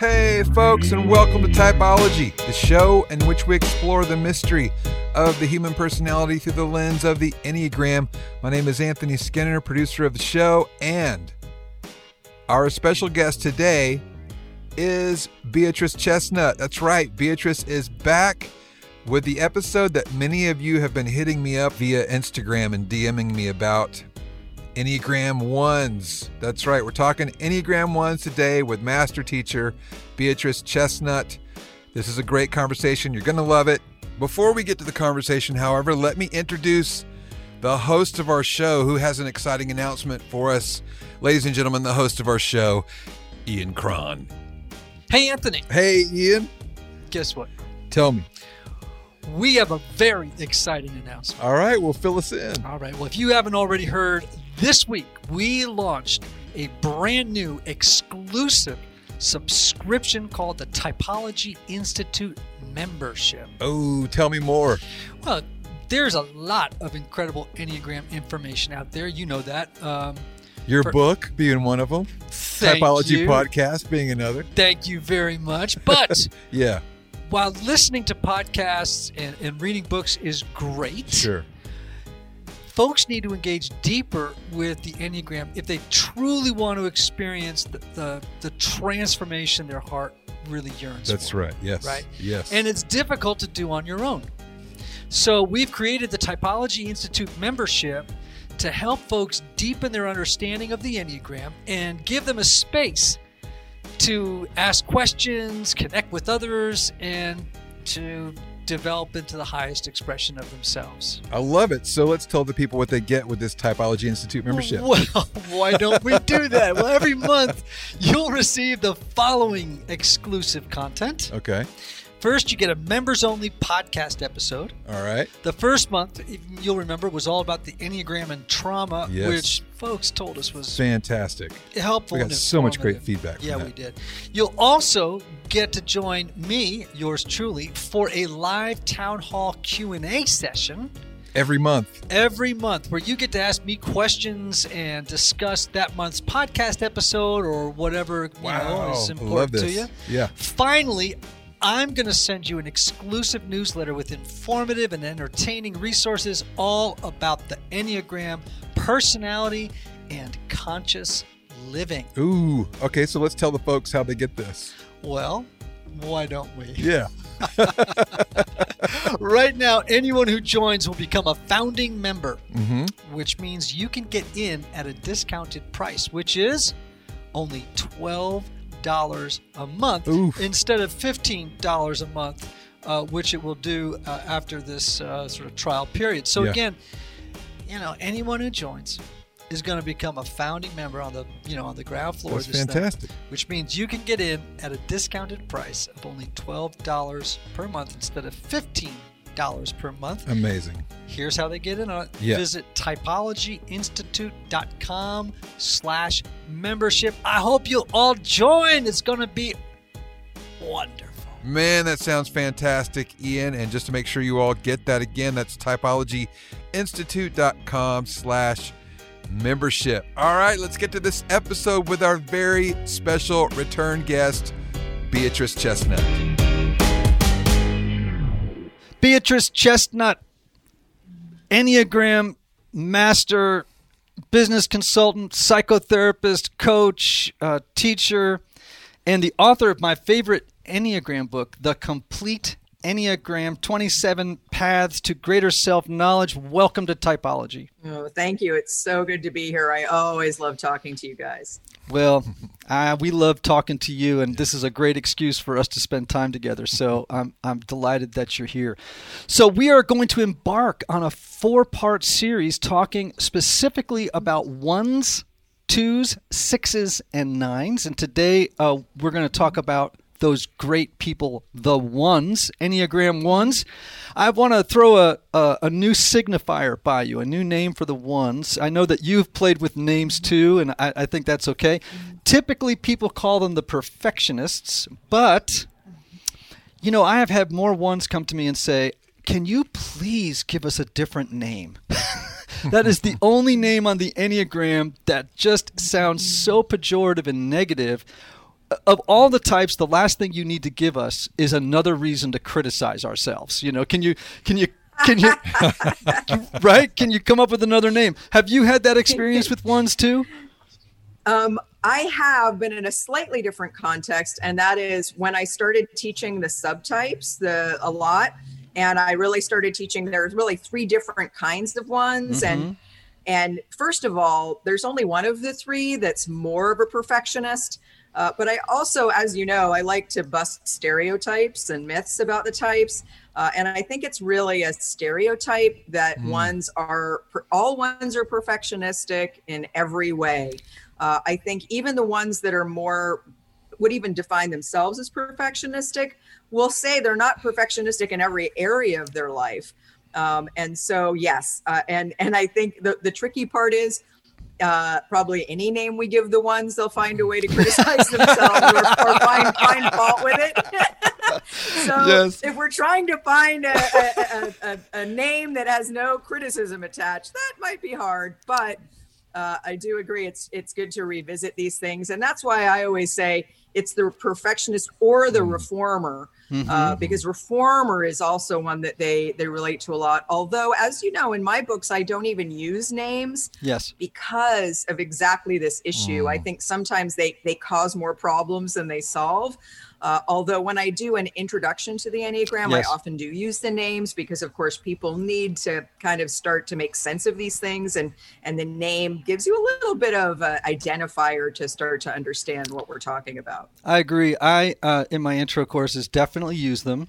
Hey, folks, and welcome to Typology, the show in which we explore the mystery of the human personality through the lens of the Enneagram. My name is Anthony Skinner, producer of the show, and our special guest today is Beatrice Chestnut. That's right, Beatrice is back with the episode that many of you have been hitting me up via Instagram and DMing me about. Enneagram Ones. That's right, we're talking Enneagram Ones today with master teacher Beatrice Chestnut. This is a great conversation. You're going to love it. Before we get to the conversation, however, let me introduce the host of our show who has an exciting announcement for us. Ladies and gentlemen, the host of our show, Ian Cron. Hey, Anthony. Hey, Ian. Guess what? Tell me. We have a very exciting announcement. All right, well, fill us in. All right. Well, if you haven't already heard, this week we launched a brand new exclusive subscription called the Typology Institute membership. Oh, tell me more. Well, there's a lot of incredible Enneagram information out there. You know that. Um, Your for, book being one of them. Typology you. podcast being another. Thank you very much. But yeah, while listening to podcasts and, and reading books is great, sure folks need to engage deeper with the Enneagram if they truly want to experience the, the, the transformation their heart really yearns for. That's for. right. Yes. Right? Yes. And it's difficult to do on your own. So we've created the Typology Institute membership to help folks deepen their understanding of the Enneagram and give them a space to ask questions, connect with others, and to develop into the highest expression of themselves. I love it. So let's tell the people what they get with this Typology Institute membership. Well, why don't we do that? well, every month you'll receive the following exclusive content. Okay. First, you get a members only podcast episode. All right. The first month, you'll remember, was all about the Enneagram and trauma, yes. which folks told us was fantastic. Helpful. We got so much great feedback. Yeah, we did. You'll also get to join me, yours truly, for a live town hall Q&A session every month. Every month, where you get to ask me questions and discuss that month's podcast episode or whatever wow. know, is important to you. Yeah. Finally, I'm going to send you an exclusive newsletter with informative and entertaining resources all about the Enneagram, personality, and conscious living. Ooh, okay, so let's tell the folks how they get this. Well, why don't we? Yeah. right now, anyone who joins will become a founding member, mm-hmm. which means you can get in at a discounted price, which is only twelve Dollars a month Oof. instead of $15 a month, uh, which it will do uh, after this uh, sort of trial period. So, yeah. again, you know, anyone who joins is going to become a founding member on the you know on the ground floor. That's fantastic. Thing, which means you can get in at a discounted price of only twelve dollars per month instead of fifteen dollars per month. Amazing. Here's how they get in on it. Yeah. Visit typologyinstitute.com slash membership. I hope you'll all join. It's going to be wonderful. Man, that sounds fantastic, Ian. And just to make sure you all get that again, that's typologyinstitute.com slash membership. All right, let's get to this episode with our very special return guest, Beatrice Chestnut. Beatrice Chestnut, Enneagram master, business consultant, psychotherapist, coach, uh, teacher, and the author of my favorite Enneagram book, The Complete Enneagram 27 Paths to Greater Self Knowledge. Welcome to Typology. Oh, thank you. It's so good to be here. I always love talking to you guys. Well, uh, we love talking to you, and this is a great excuse for us to spend time together. So I'm, I'm delighted that you're here. So, we are going to embark on a four part series talking specifically about ones, twos, sixes, and nines. And today uh, we're going to talk about those great people, the ones, Enneagram ones. I want to throw a, a, a, new signifier by you, a new name for the ones. I know that you've played with names too, and I, I think that's okay. Typically, people call them the perfectionists, but, you know, I have had more ones come to me and say, Can you please give us a different name? that is the only name on the Enneagram that just sounds so pejorative and negative of all the types, the last thing you need to give us is another reason to criticize ourselves. You know, can you can you can you right? Can you come up with another name? Have you had that experience with ones too? Um, I have been in a slightly different context, and that is when I started teaching the subtypes the a lot, and I really started teaching. There's really three different kinds of ones, mm-hmm. and and first of all, there's only one of the three that's more of a perfectionist. Uh, but I also, as you know, I like to bust stereotypes and myths about the types. Uh, and I think it's really a stereotype that mm. ones are, all ones are perfectionistic in every way. Uh, I think even the ones that are more, would even define themselves as perfectionistic, will say they're not perfectionistic in every area of their life. Um, and so, yes, uh, and and I think the the tricky part is uh, probably any name we give the ones, they'll find a way to criticize themselves or, or, find find fault with it. so yes. if we're trying to find a, a, a, a, name that has no criticism attached, that might be hard. But uh, I do agree it's it's good to revisit these things, and that's why I always say it's the perfectionist or the mm. reformer mm-hmm. uh, because reformer is also one that they they relate to a lot although as you know in my books i don't even use names yes because of exactly this issue mm. i think sometimes they they cause more problems than they solve uh, although when I do an introduction to the Enneagram, yes. I often do use the names because, of course, people need to kind of start to make sense of these things, and and the name gives you a little bit of an identifier to start to understand what we're talking about. I agree. I uh, in my intro courses definitely use them.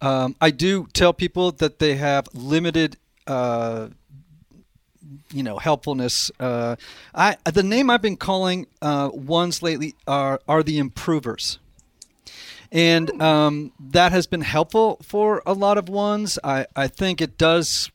Um, I do tell people that they have limited. Uh, you know helpfulness. Uh, I the name I've been calling uh, ones lately are are the improvers and um, that has been helpful for a lot of ones. I, I think it does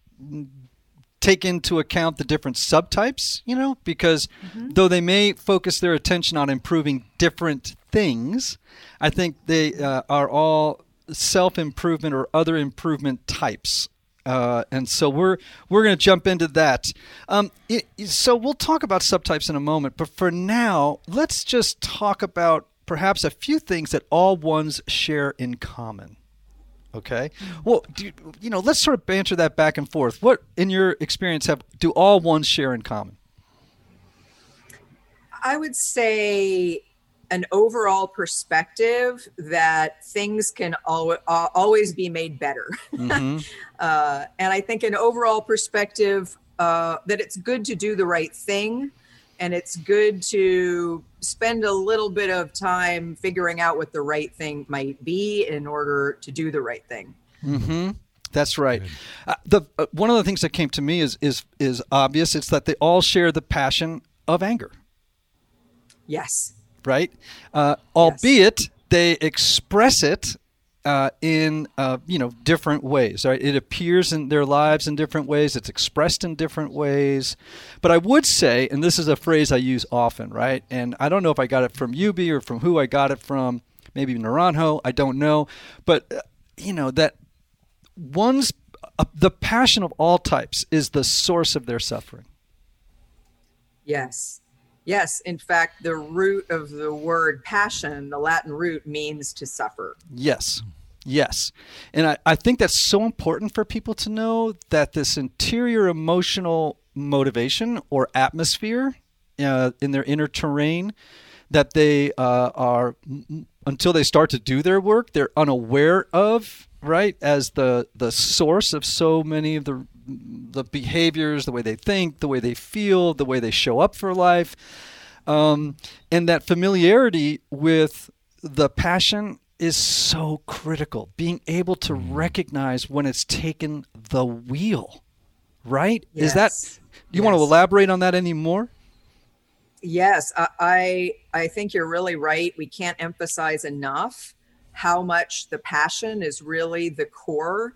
take into account the different subtypes, you know, because mm-hmm. though they may focus their attention on improving different things, I think they uh, are all self improvement or other improvement types. Uh, and so we're we're going to jump into that. Um, it, so we'll talk about subtypes in a moment, but for now, let's just talk about perhaps a few things that all ones share in common. Okay. Well, do you, you know, let's sort of banter that back and forth. What, in your experience, have do all ones share in common? I would say an overall perspective that things can al- always be made better. Mm-hmm. uh, and I think an overall perspective uh, that it's good to do the right thing and it's good to spend a little bit of time figuring out what the right thing might be in order to do the right thing. Mm-hmm. That's right. Uh, the uh, one of the things that came to me is is is obvious. It's that they all share the passion of anger. Yes. Right. Uh, albeit yes. they express it uh, in uh, you know different ways. Right? It appears in their lives in different ways. It's expressed in different ways. But I would say, and this is a phrase I use often, right? And I don't know if I got it from Yubi or from who I got it from. Maybe Naranjo. I don't know. But uh, you know that one's uh, the passion of all types is the source of their suffering. Yes. Yes, in fact, the root of the word passion, the Latin root, means to suffer. Yes. Yes. And I, I think that's so important for people to know that this interior emotional motivation or atmosphere uh, in their inner terrain that they uh, are until they start to do their work they're unaware of right as the the source of so many of the the behaviors, the way they think, the way they feel, the way they show up for life. Um, and that familiarity with the passion is so critical. Being able to mm. recognize when it's taken the wheel, right? Yes. Is that, do you yes. want to elaborate on that anymore? Yes, I I think you're really right. We can't emphasize enough how much the passion is really the core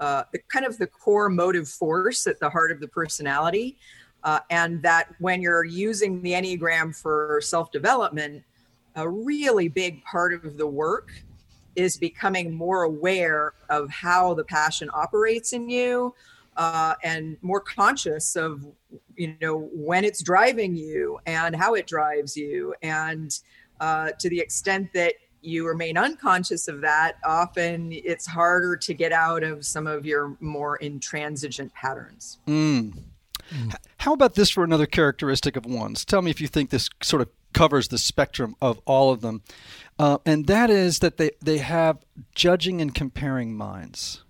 uh, kind of the core motive force at the heart of the personality. Uh, and that when you're using the Enneagram for self development, a really big part of the work is becoming more aware of how the passion operates in you uh, and more conscious of you know when it's driving you and how it drives you and uh, to the extent that you remain unconscious of that, often it's harder to get out of some of your more intransigent patterns. Mm. Mm. How about this for another characteristic of ones? Tell me if you think this sort of covers the spectrum of all of them. Uh, and that is that they, they have judging and comparing minds.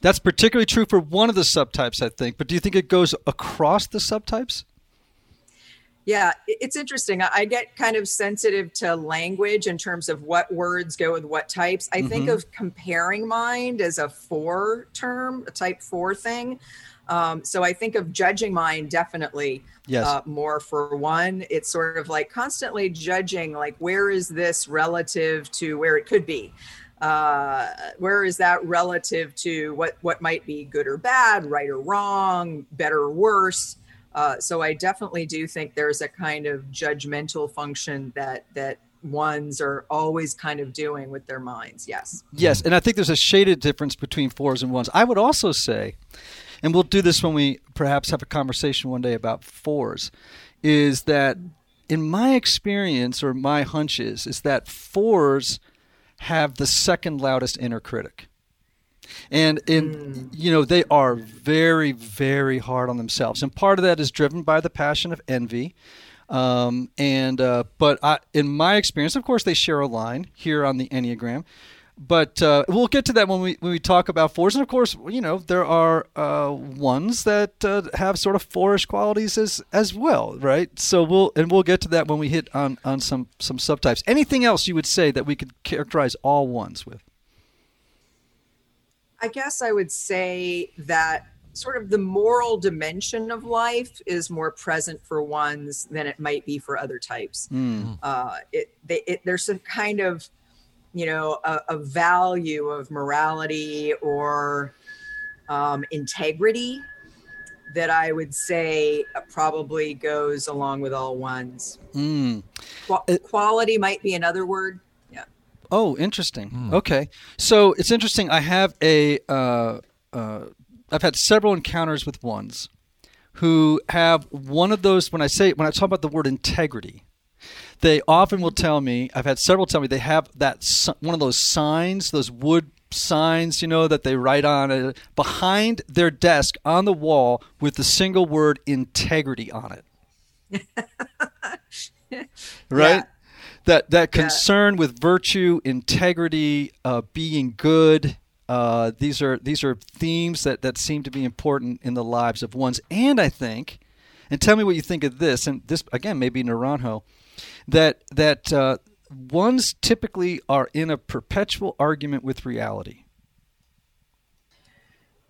That's particularly true for one of the subtypes, I think. But do you think it goes across the subtypes? Yeah, it's interesting. I get kind of sensitive to language in terms of what words go with what types. I mm-hmm. think of comparing mind as a four term, a type four thing. Um, so I think of judging mind definitely yes. uh, more for one. It's sort of like constantly judging, like where is this relative to where it could be? Uh, where is that relative to what what might be good or bad, right or wrong, better or worse? Uh, so I definitely do think there's a kind of judgmental function that that ones are always kind of doing with their minds. Yes. Yes, and I think there's a shaded difference between fours and ones. I would also say, and we'll do this when we perhaps have a conversation one day about fours, is that in my experience or my hunches is that fours have the second loudest inner critic. And in mm. you know they are very very hard on themselves, and part of that is driven by the passion of envy. Um, and uh, but I, in my experience, of course, they share a line here on the Enneagram but uh, we'll get to that when we when we talk about fours. And of course, you know there are uh, ones that uh, have sort of fourish qualities as as well, right? So we'll and we'll get to that when we hit on on some some subtypes. Anything else you would say that we could characterize all ones with? I guess I would say that sort of the moral dimension of life is more present for ones than it might be for other types. Mm. Uh, it, they, it, there's some kind of you know a, a value of morality or um, integrity that I would say probably goes along with all ones. Mm. Qu- quality might be another word. Oh, interesting. Mm. Okay, so it's interesting. I have a. Uh, uh, I've had several encounters with ones who have one of those. When I say when I talk about the word integrity, they often will tell me i've had several tell me they have that one of those signs those wood signs you know that they write on it behind their desk on the wall with the single word integrity on it right yeah. That that concern yeah. with virtue integrity uh, being good uh, these are these are themes that, that seem to be important in the lives of ones and i think and tell me what you think of this and this again may be naranjo that that uh, ones typically are in a perpetual argument with reality.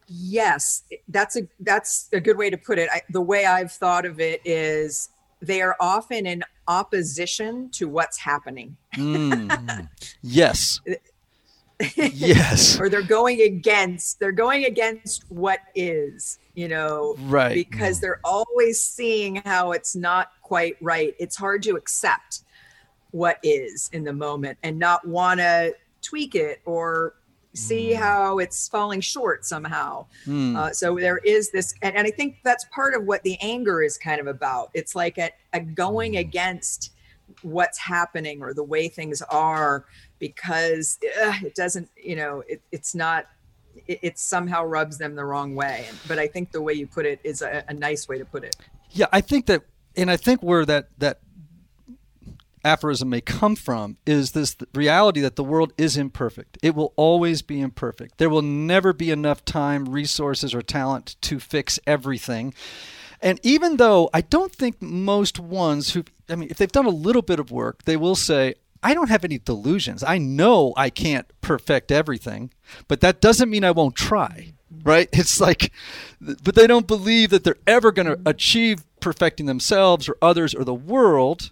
Yes, that's a that's a good way to put it. I, the way I've thought of it is they are often in opposition to what's happening. Mm. yes. yes. or they're going against they're going against what is, you know, right. because they're always seeing how it's not quite right. It's hard to accept what is in the moment and not want to tweak it or see mm. how it's falling short somehow. Mm. Uh, so there is this, and, and, I think that's part of what the anger is kind of about. It's like a, a going hmm. against what's happening or the way things are because uh, it doesn't, you know, it, it's not. It, it, somehow rubs them the wrong way, but I think the way you put it is a, a nice way to put it. Yeah, I think that and I think where that that aphorism may come from is this reality that the world is imperfect. It will always be imperfect. There will never be enough time, resources, or talent to fix everything. And even though I don't think most ones who, I mean, if they've done a little bit of work, they will say, I don't have any delusions. I know I can't perfect everything, but that doesn't mean I won't try right? It's like, but they don't believe that they're ever going to achieve perfecting themselves or others or the world.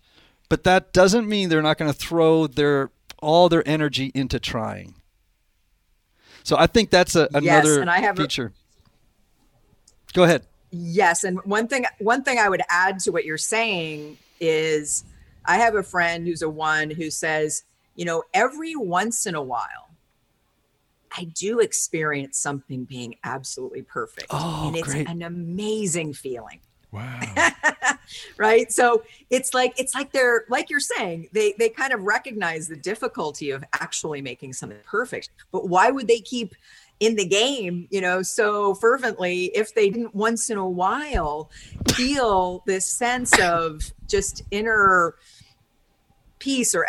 But that doesn't mean they're not going to throw their all their energy into trying. So I think that's a, another yes, and I have feature. A, Go ahead. Yes, and one thing one thing I would add to what you're saying is I have a friend who's a one who says, you know, every once in a while I do experience something being absolutely perfect. Oh, and it's great. an amazing feeling. Wow. right so it's like it's like they're like you're saying they they kind of recognize the difficulty of actually making something perfect but why would they keep in the game you know so fervently if they didn't once in a while feel this sense of just inner peace or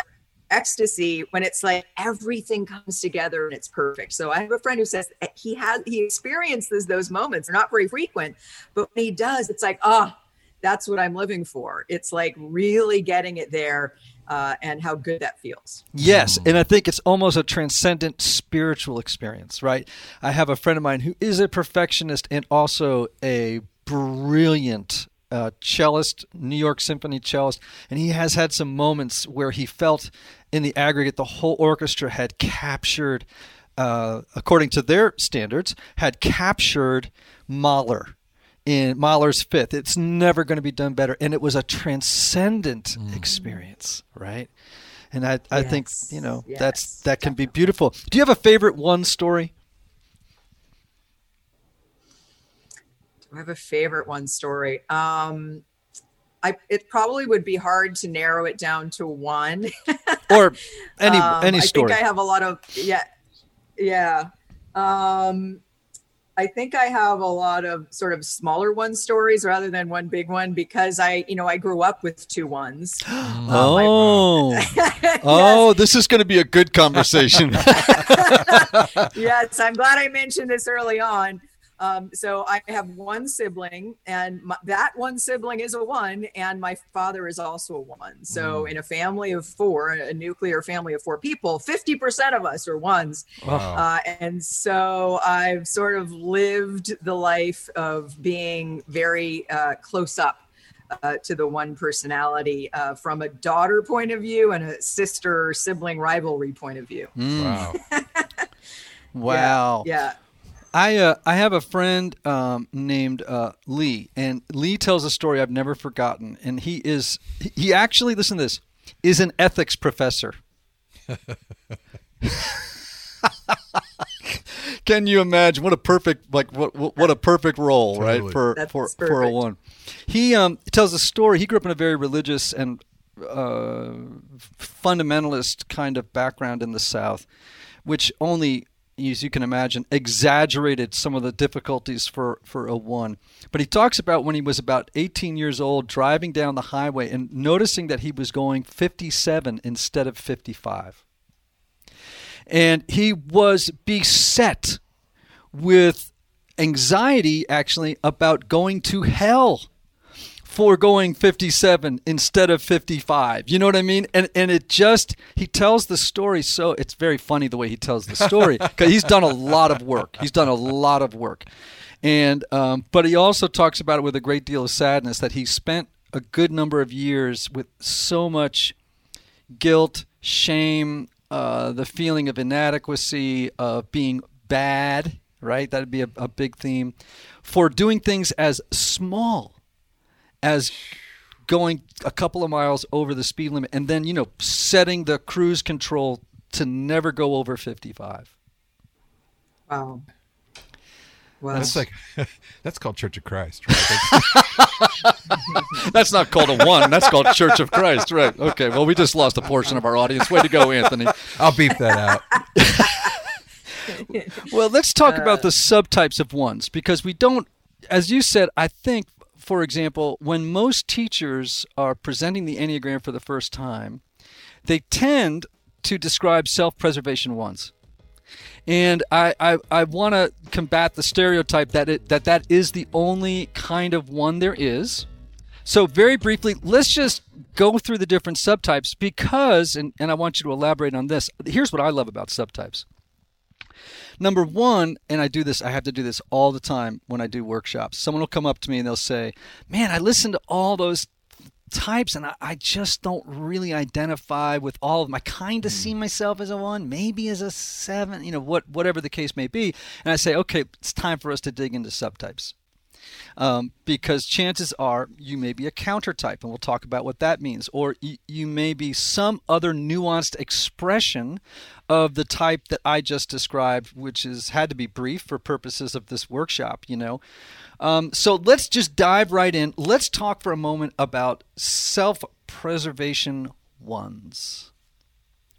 ecstasy when it's like everything comes together and it's perfect. So I have a friend who says he has he experiences those moments. They're not very frequent, but when he does, it's like, oh, that's what I'm living for. It's like really getting it there. Uh, and how good that feels. Yes, and I think it's almost a transcendent spiritual experience, right? I have a friend of mine who is a perfectionist and also a brilliant uh, cellist, New York Symphony cellist, and he has had some moments where he felt in the aggregate, the whole orchestra had captured, uh, according to their standards, had captured Mahler in Mahler's Fifth. It's never going to be done better, and it was a transcendent mm. experience, right? And I, I yes. think you know yes, that's that can definitely. be beautiful. Do you have a favorite one story? Do I have a favorite one story? Um, I, it probably would be hard to narrow it down to one. or any um, any story. I think I have a lot of yeah, yeah. Um, I think I have a lot of sort of smaller one stories rather than one big one because I, you know, I grew up with two ones. Um, oh, yes. oh, this is going to be a good conversation. yes, I'm glad I mentioned this early on. Um, so I have one sibling, and my, that one sibling is a one, and my father is also a one. So mm. in a family of four, a nuclear family of four people, 50% of us are ones. Wow. Uh, and so I've sort of lived the life of being very uh, close up uh, to the one personality uh, from a daughter point of view and a sister sibling rivalry point of view. Mm. Wow. wow. Yeah. yeah. I uh, I have a friend um, named uh, Lee, and Lee tells a story I've never forgotten. And he is he actually listen to this is an ethics professor. Can you imagine what a perfect like what what a perfect role totally. right for That's for perfect. for a one. He um tells a story. He grew up in a very religious and uh, fundamentalist kind of background in the South, which only as you can imagine, exaggerated some of the difficulties for, for a one. But he talks about when he was about 18 years old, driving down the highway and noticing that he was going 57 instead of 55. And he was beset with anxiety, actually, about going to hell for going 57 instead of 55. You know what I mean? And and it just he tells the story so it's very funny the way he tells the story because he's done a lot of work. He's done a lot of work, and um, but he also talks about it with a great deal of sadness that he spent a good number of years with so much guilt, shame, uh, the feeling of inadequacy, of being bad. Right, that'd be a, a big theme for doing things as small as going a couple of miles over the speed limit and then, you know, setting the cruise control to never go over 55. Wow. Well, that's like that's called Church of Christ, right? That's, that's not called a one. That's called Church of Christ, right? Okay. Well, we just lost a portion of our audience. Way to go, Anthony. I'll beep that out. well, let's talk uh, about the subtypes of ones because we don't, as you said, I think for example, when most teachers are presenting the Enneagram for the first time, they tend to describe self preservation ones. And I, I, I want to combat the stereotype that, it, that that is the only kind of one there is. So, very briefly, let's just go through the different subtypes because, and, and I want you to elaborate on this. Here's what I love about subtypes Number one, and I do this, I have to do this all the time when I do workshops. Someone will come up to me and they'll say, Man, I listened to all those types and I, I just don't really identify with all of them. I kind of mm. see myself as a one, maybe as a seven, you know, what whatever the case may be. And I say, okay, it's time for us to dig into subtypes um, because chances are you may be a counter type, and we'll talk about what that means, or y- you may be some other nuanced expression of the type that I just described, which is had to be brief for purposes of this workshop. You know, Um, so let's just dive right in. Let's talk for a moment about self preservation ones.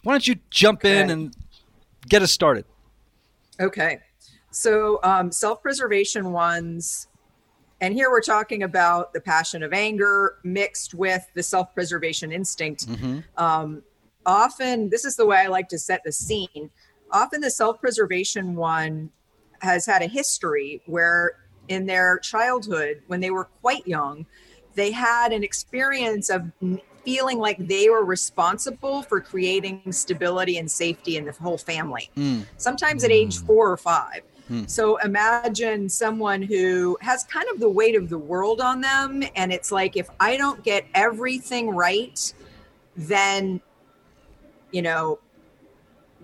Why don't you jump in and get us started? Okay. So, um, self preservation ones, and here we're talking about the passion of anger mixed with the self preservation instinct. Mm-hmm. Um, often, this is the way I like to set the scene. Often, the self preservation one has had a history where, in their childhood, when they were quite young, they had an experience of feeling like they were responsible for creating stability and safety in the whole family hmm. sometimes at hmm. age four or five. Mm. So imagine someone who has kind of the weight of the world on them. And it's like, if I don't get everything right, then, you know,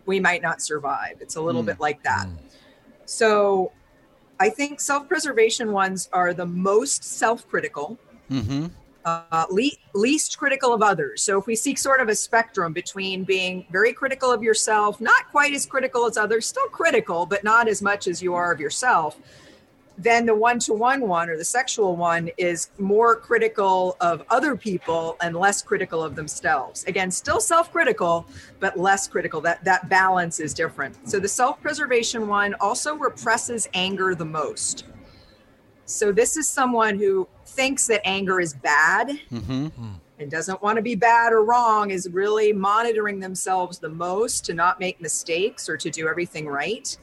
we might not survive. It's a little mm. bit like that. Mm. So I think self preservation ones are the most self critical Mm-hmm. Uh, le- least critical of others. So if we seek sort of a spectrum between being very critical of yourself, not quite as critical as others, still critical, but not as much as you are of yourself, then the one to one one or the sexual one is more critical of other people and less critical of themselves. Again, still self critical, but less critical. That, that balance is different. So the self preservation one also represses anger the most. So this is someone who thinks that anger is bad Mm-hmm. and doesn't want to be bad or wrong is really monitoring themselves the most to not make mistakes or to do everything right.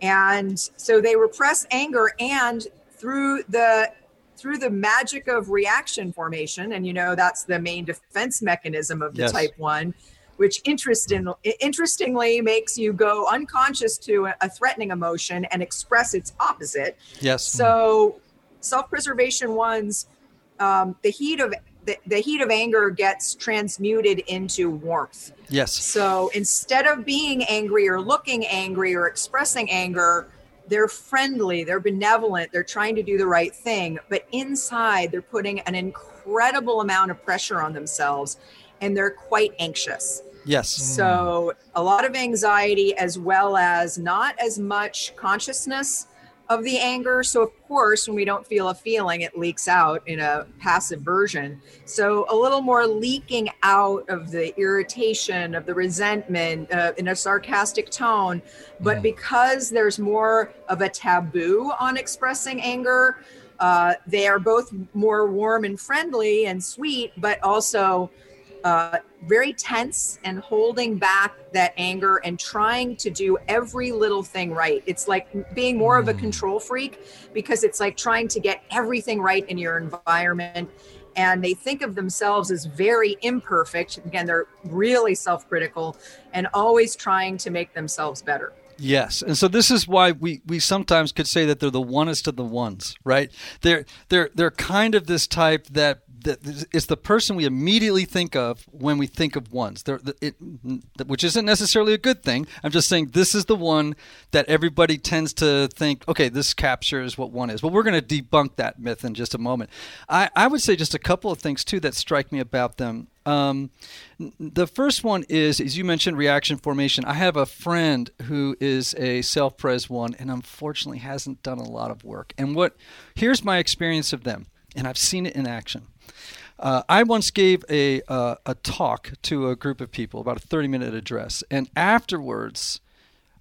And so they repress anger and through the through the magic of reaction formation and you know that's the main defense mechanism of the Yes. type 1 which interesting, interestingly makes you go unconscious to a, a threatening emotion and express its opposite Yes. so self-preservation ones, um, the heat of the, the heat of anger gets transmuted into warmth. yes. So instead of being angry or looking angry or expressing anger, they're friendly, they're benevolent, they're trying to do the right thing, but inside they're putting an incredible amount of pressure on themselves and they're quite anxious. Yes. So, a lot of anxiety as well as not as much consciousness of the anger. So, of course, when we don't feel a feeling, it leaks out in a passive version. So, a little more leaking out of the irritation, of the resentment uh, in a sarcastic tone. But because there's more of a taboo on expressing anger, uh, they are both more warm and friendly and sweet, but also uh, very tense and holding back that anger and trying to do every little thing right. It's like being more of a control freak because it's like trying to get everything right in your environment. And they think of themselves as very imperfect. Again, they're really self critical and always trying to make themselves better. Yes, and so this is why we, we sometimes could say that they're the onest of the ones, right? They're they're they're kind of this type that is the person we immediately think of when we think of ones. They're, it, which isn't necessarily a good thing. I'm just saying this is the one that everybody tends to think. Okay, this captures what one is. But we're going to debunk that myth in just a moment. I, I would say just a couple of things too that strike me about them. Um, the first one is, as you mentioned, reaction formation. I have a friend who is a self-pres one, and unfortunately hasn't done a lot of work. And what here's my experience of them, and I've seen it in action. Uh, I once gave a uh, a talk to a group of people, about a 30 minute address, and afterwards,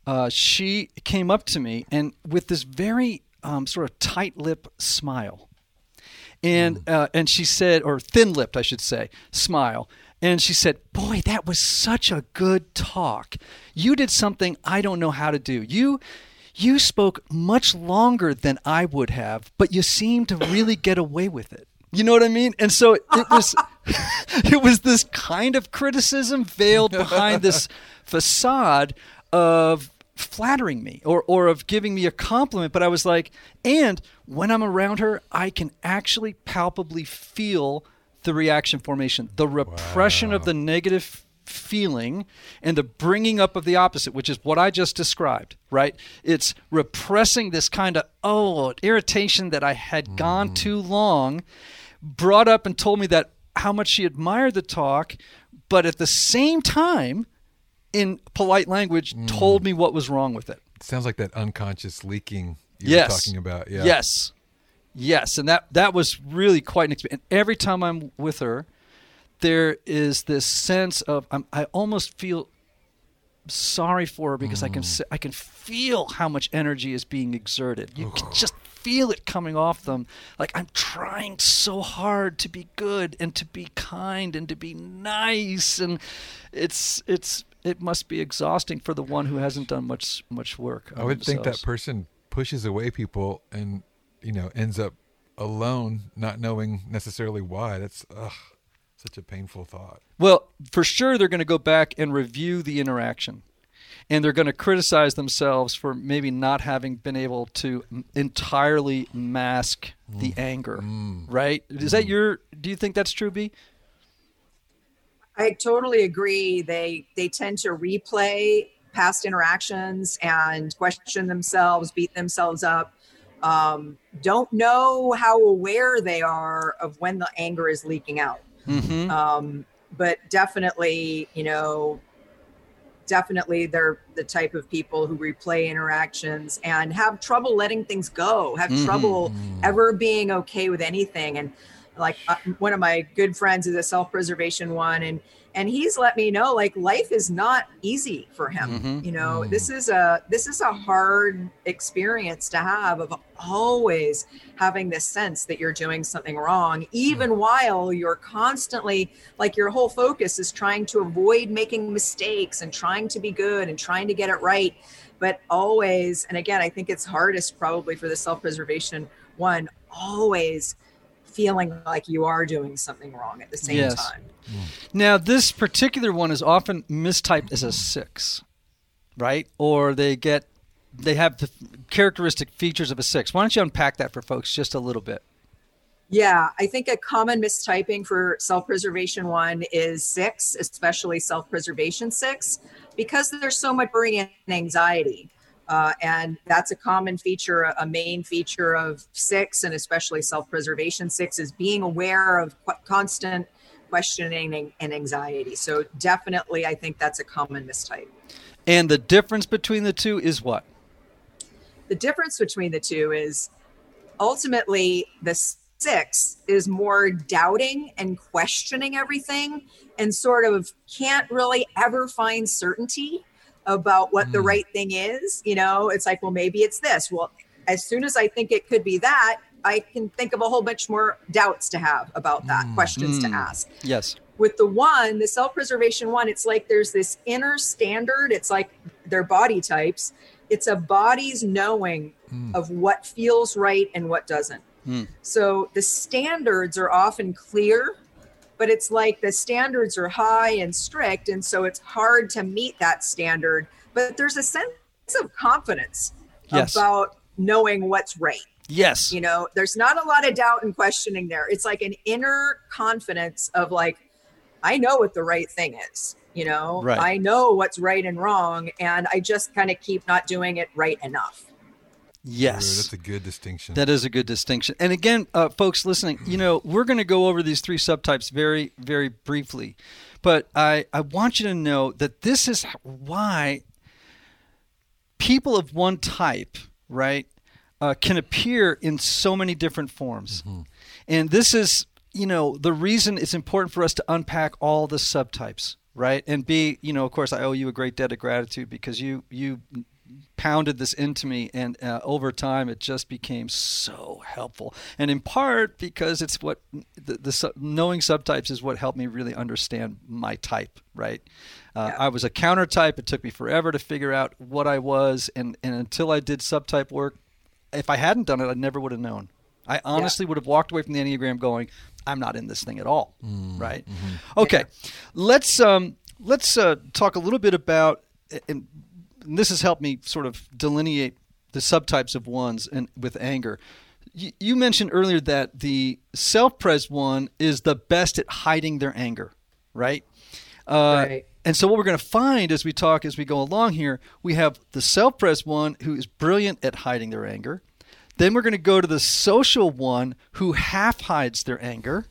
uh, she came up to me and with this very um, sort of tight lip smile and uh, and she said, or thin-lipped, I should say, smile. And she said, "Boy, that was such a good talk. You did something I don't know how to do. You." You spoke much longer than I would have, but you seemed to really get away with it. You know what I mean? And so it was it was this kind of criticism veiled behind this facade of flattering me or, or of giving me a compliment, but I was like, and when I'm around her, I can actually palpably feel the reaction formation, the repression of the negative feeling and the bringing up of the opposite, which is what I just described, right? It's repressing this kind of, oh, irritation that I had gone mm-hmm. too long, brought up and told me that how much she admired the talk, but at the same time, in polite language, hmm. told me what was wrong with it. Sounds like that unconscious leaking you yes. were talking about. Yeah. Yes. Yes, and that that was really quite an experience. And every time I'm with her, there is this sense of I'm, I almost feel sorry for her because I can hmm. I can feel how much energy is being exerted. You can just feel it coming off them. Like I'm trying so hard to be good and to be kind and to be nice, and it's it's it must be exhausting for the one who hasn't done much much work. I would think that person pushes away people and you know ends up alone, not knowing necessarily why. That's ugh, such a painful thought. Well, for sure, they're going to go back and review the interaction. And they're going to criticize themselves for maybe not having been able to entirely mask the anger, right? Is that your? Do you think that's true, B? I totally agree. They they tend to replay past interactions and question themselves, beat themselves up. Um, don't know how aware they are of when the anger is leaking out. Mm-hmm. Um, but definitely, you know, definitely they're the type of people who replay interactions and have trouble letting things go, have Mhm. trouble ever being okay with anything. And like uh, one of my good friends is a self-preservation one, and and he's let me know like life is not easy for him. Mhm. You know, this is a this is a hard experience to have of always having this sense that you're doing something wrong, even while you're constantly like your whole focus is trying to avoid making mistakes and trying to be good and trying to get it right. But always, and again, I think it's hardest probably for the self preservation one, always feeling like you are doing something wrong at the same Yes. time. Mm. Now, this particular one is often mistyped as a six, right? Or they get they have the characteristic features of a six. Why don't you unpack that for folks just a little bit? Yeah, I think a common mistyping for self preservation one is six, especially self preservation six, because there's so much worry and anxiety. Uh, and that's a common feature, a main feature of six, and especially self preservation six, is being aware of qu- constant questioning and- and anxiety. So, definitely, I think that's a common mistype. And the difference between the two is what? the difference between the two is ultimately the six is more doubting and questioning everything and sort of can't really ever find certainty about what the Mm. right thing is you know it's like well maybe it's this well as soon as i think it could be that i can think of a whole bunch more doubts to have about that Mm. questions to Mm. ask Yes. with the one, the self preservation one, it's like there's this inner standard. It's like their body types. It's a body's knowing Mm. of what feels right and what doesn't. Mm. So the standards are often clear, but it's like the standards are high and strict. And so it's hard to meet that standard. But there's a sense of confidence Yes. about knowing what's right Yes. you know there's not a lot of doubt and questioning there it's like an inner confidence of like i know what the right thing is you know Right. i know what's right and wrong and i just kind of keep not doing it right enough Yes. that's a good distinction. That is a good distinction. And again, uh, folks listening, you know, we're going to go over these three subtypes very, very briefly. But I, I want you to know that this is why people of one type, right, uh, can appear in so many different forms. And this is, you know, the reason it's important for us to unpack all the subtypes, right? And b you know, of course, I owe you a great debt of gratitude because you, you pounded this into me and uh, over time it just became so helpful. And in part because it's what the, the knowing subtypes is what helped me really understand my type right? Uh, Yeah. i was a counter type it took me forever to figure out what i was and, and until i did subtype work if i hadn't done it i never would have known. I honestly would have walked away from the enneagram going i'm not in this thing at all right? okay let's um let's uh, talk a little bit about and this has helped me sort of delineate the subtypes of ones and with anger. You, you mentioned earlier that the self-pres one is the best at hiding their anger, right? Uh, Right. And so what we're going to find as we talk as we go along here, we have the self-pres one who is brilliant at hiding their anger. Then we're going to go to the social one who half hides their anger.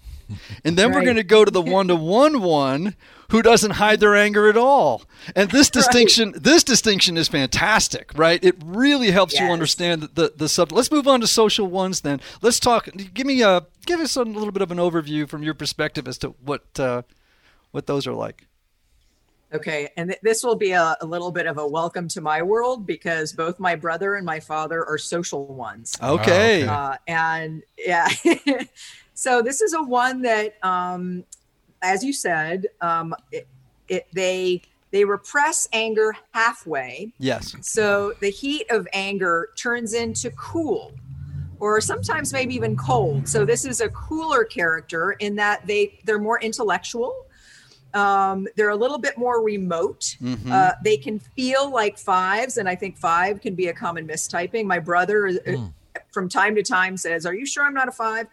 And then we're going to go to the one to one one who doesn't hide their anger at all. And this distinction this distinction is fantastic, right? It really helps you understand the, the subject. Let's move on to social ones then. Let's talk give me a give us a little bit of an overview from your perspective as to what uh, what those are like. Okay, and th- this will be a, a little bit of a welcome to my world because both my brother and my father are social ones. Okay. okay. Uh, and yeah, so this is a one that, um, as you said, um, it, it, they they repress anger halfway. yes. So the heat of anger turns into cool or sometimes maybe even cold. So this is a cooler character in that they they're more intellectual. Um, they're a little bit more remote. Mhm. Uh, they can feel like fives, and I think five can be a common mistyping. My brother, Mm. from time to time, says, "Are you sure I'm not a five?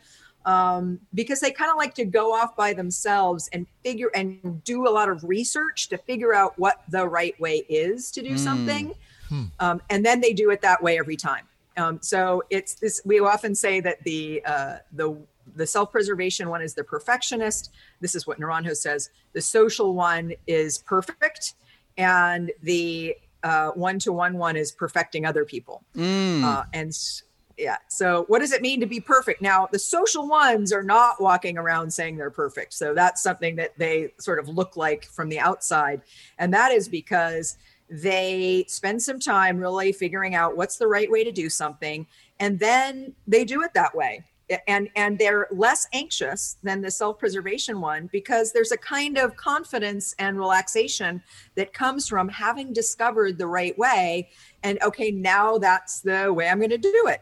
Um, because they kind of like to go off by themselves and figure and do a lot of research to figure out what the right way is to do Mm. something, Hmm. um, and then they do it that way every time. Um, so it's this. We often say that the uh, the the self-preservation one is the perfectionist. This is what Naranjo says. The social one is perfect, and the uh, one-to-one one is perfecting other people. Mm. Uh, and s- yeah, so what does it mean to be perfect? Now, the social ones are not walking around saying they're perfect. So that's something that they sort of look like from the outside. And that is because they spend some time really figuring out what's the right way to do something. And then they do it that way. And, and they're less anxious than the self-preservation one because there's a kind of confidence and relaxation that comes from having discovered the right way and okay now that's the way i'm going to do it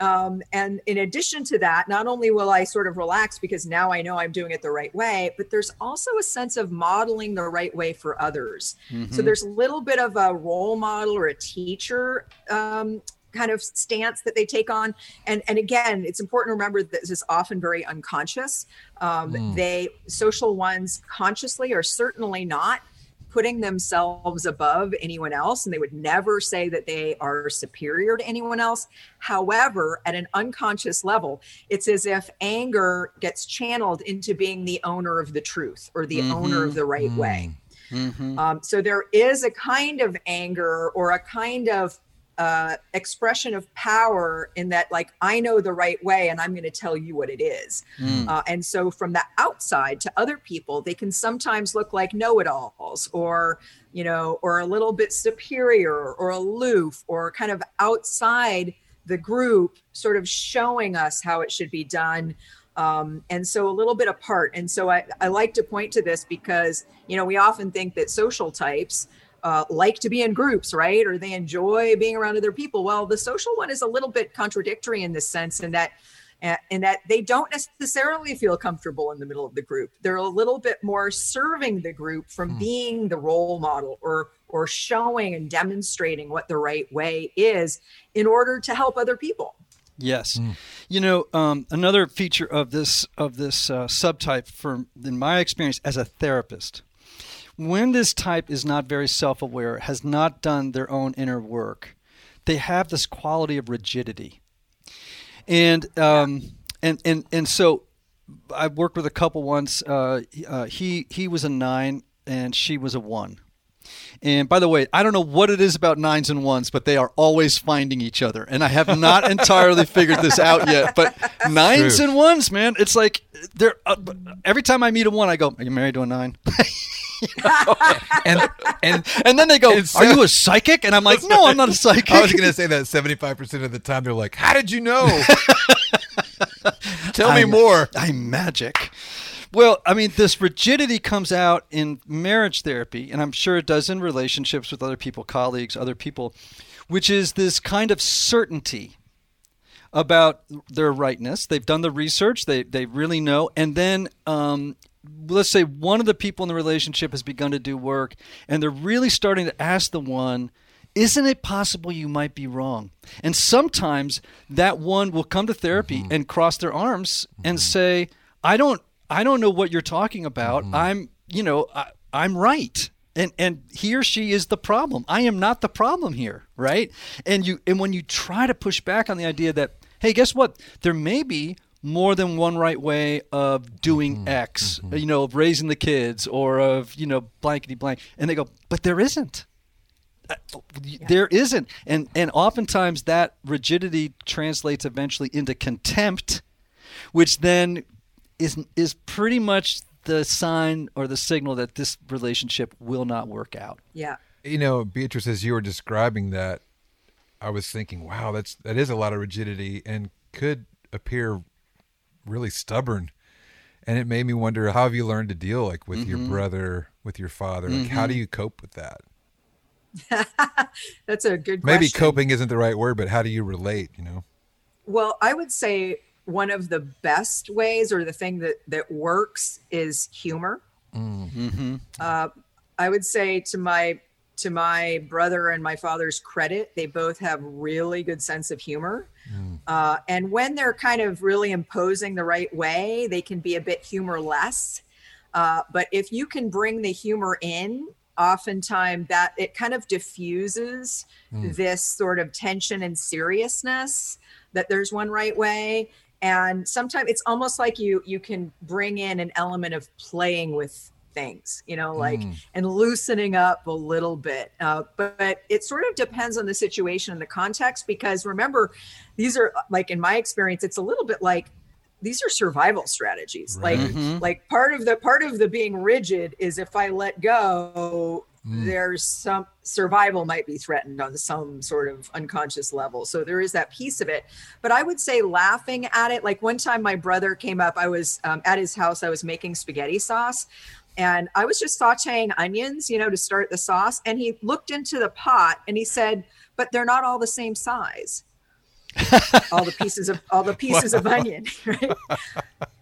um, and in addition to that not only will i sort of relax because now i know i'm doing it the right way but there's also a sense of modeling the right way for others so Mhm. there's a little bit of a role model or a teacher um, kind of stance that they take on and and again it's important to remember that this is often very unconscious um, Mm. they social ones consciously are certainly not putting themselves above anyone else and they would never say that they are superior to anyone else. However at an unconscious level it's as if anger gets channeled into being the owner of the truth or the owner of the right way. Mhm. um, so there is a kind of anger or a kind of uh, expression of power in that, like, I know the right way and I'm going to tell you what it is. Mm. Uh, and so from the outside to other people, they can sometimes look like know it alls or, you know, or a little bit superior or aloof or kind of outside the group, sort of showing us how it should be done. Um, and so a little bit apart. And so I, I like to point to this because, you know, we often think that social types uh, like to be in groups, right? Or they enjoy being around other people. Well, the social one is a little bit contradictory in this sense, in that uh, in that they don't necessarily feel comfortable in the middle of the group. They're a little bit more serving the group from Hmm. being the role model or or showing and demonstrating what the right way is in order to help other people. Yes, Mm. you know um, another feature of this of this uh, subtype, from in my experience as a therapist, when this type is not very self-aware, has not done their own inner work, they have this quality of rigidity, and um, and and and so I worked with a couple once. Uh, uh, he he was a nine and she was a one. And by the way, I don't know what it is about nines and ones, but they are always finding each other. And I have not entirely figured this out yet. But nines True. and ones, man, it's like they're uh, every time I meet a one, I go, "Are you married to a nine? and and and then they go, It's "Are you a psychic?" And I'm like, "No, I'm not a psychic." I was going to say that 75% of the time they're like, "How did you know?" Tell me I'm- more. I'm magic. Well, I mean, this rigidity comes out in marriage therapy, and I'm sure it does in relationships with other people, colleagues, other people, which is this kind of certainty about their rightness. They've done the research, they, they really know. And then, um, let's say one of the people in the relationship has begun to do work, and they're really starting to ask the one, isn't it possible you might be wrong? And sometimes that one will come to therapy mm-hmm. and cross their arms and mm-hmm. say, I don't I don't know what you're talking about. Mm-hmm. I'm, you know, I, I'm right. And and he or she is the problem. I am not the problem here, right? And you and when you try to push back on the idea that, hey, guess what? There may be more than one right way of doing Mm-hmm. X, you know, of raising the kids or of, you know, blankety blank. And they go, but there isn't. Uh, There isn't. And, and oftentimes that rigidity translates eventually into contempt, which then is, is pretty much the sign or the signal that this relationship will not work out. Yeah. You know, Beatrice, as you were describing that, I was thinking, wow, that's that is a lot of rigidity and could appear really stubborn. And it made me wonder, how have you learned to deal like with your brother, with your father? Like, how do you cope with that? That's a good Maybe question. coping isn't the right word, but how do you relate? You know, Well, I would say one of the best ways or the thing that that works is humor. Mm-hmm. Uh, I would say to my to my brother and my father's credit, they both have really good sense of humor. Uh, and when they're kind of really imposing the right way, they can be a bit humorless. Uh, but if you can bring the humor in, oftentimes that it kind of diffuses this sort of tension and seriousness that there's one right way. And sometimes it's almost like you you can bring in an element of playing with things, you know, like and loosening up a little bit. Uh, but, but it sort of depends on the situation and the context because remember, these are like in my experience, it's a little bit like these are survival strategies. Right. Like like part of the part of the being rigid is if I let go, there's some survival might be threatened on some sort of unconscious level. So there is that piece of it. But I would say laughing at it. Like one time, my brother came up. I was um, at his house. I was making spaghetti sauce. And I was just sauteing onions, you know, to start the sauce. And he looked into the pot and he said, "But they're not all the same size." all the pieces of all the pieces of onion, right?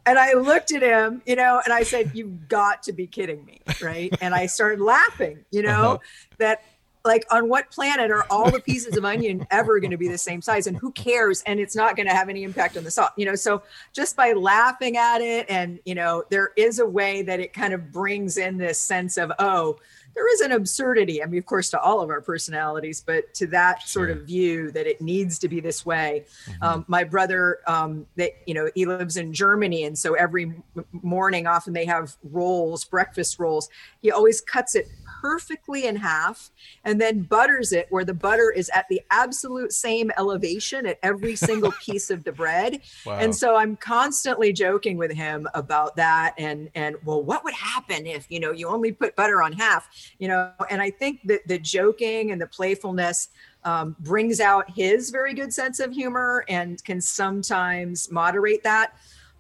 And I looked at him, you know, and I said, "You've got to be kidding me, right?" And I started laughing, you know, Uh-huh. that like on what planet are all the pieces of onion ever going to be the same size and who cares and it's not going to have any impact on the salt you know? So just by laughing at it and you know there is a way that it kind of brings in this sense of oh there is an absurdity i mean of course to all of our personalities but to that sort of view that it needs to be this way. Um, my brother um, that you know he lives in germany and so every m- morning often they have rolls breakfast rolls. He always cuts it perfectly in half and then butters it where the butter is at the absolute same elevation at every single piece of the bread. Wow. and so i'm constantly joking with him about that and and well what would happen if you know you only put butter on half you know? And i think that the joking and the playfulness um, brings out his very good sense of humor and can sometimes moderate that.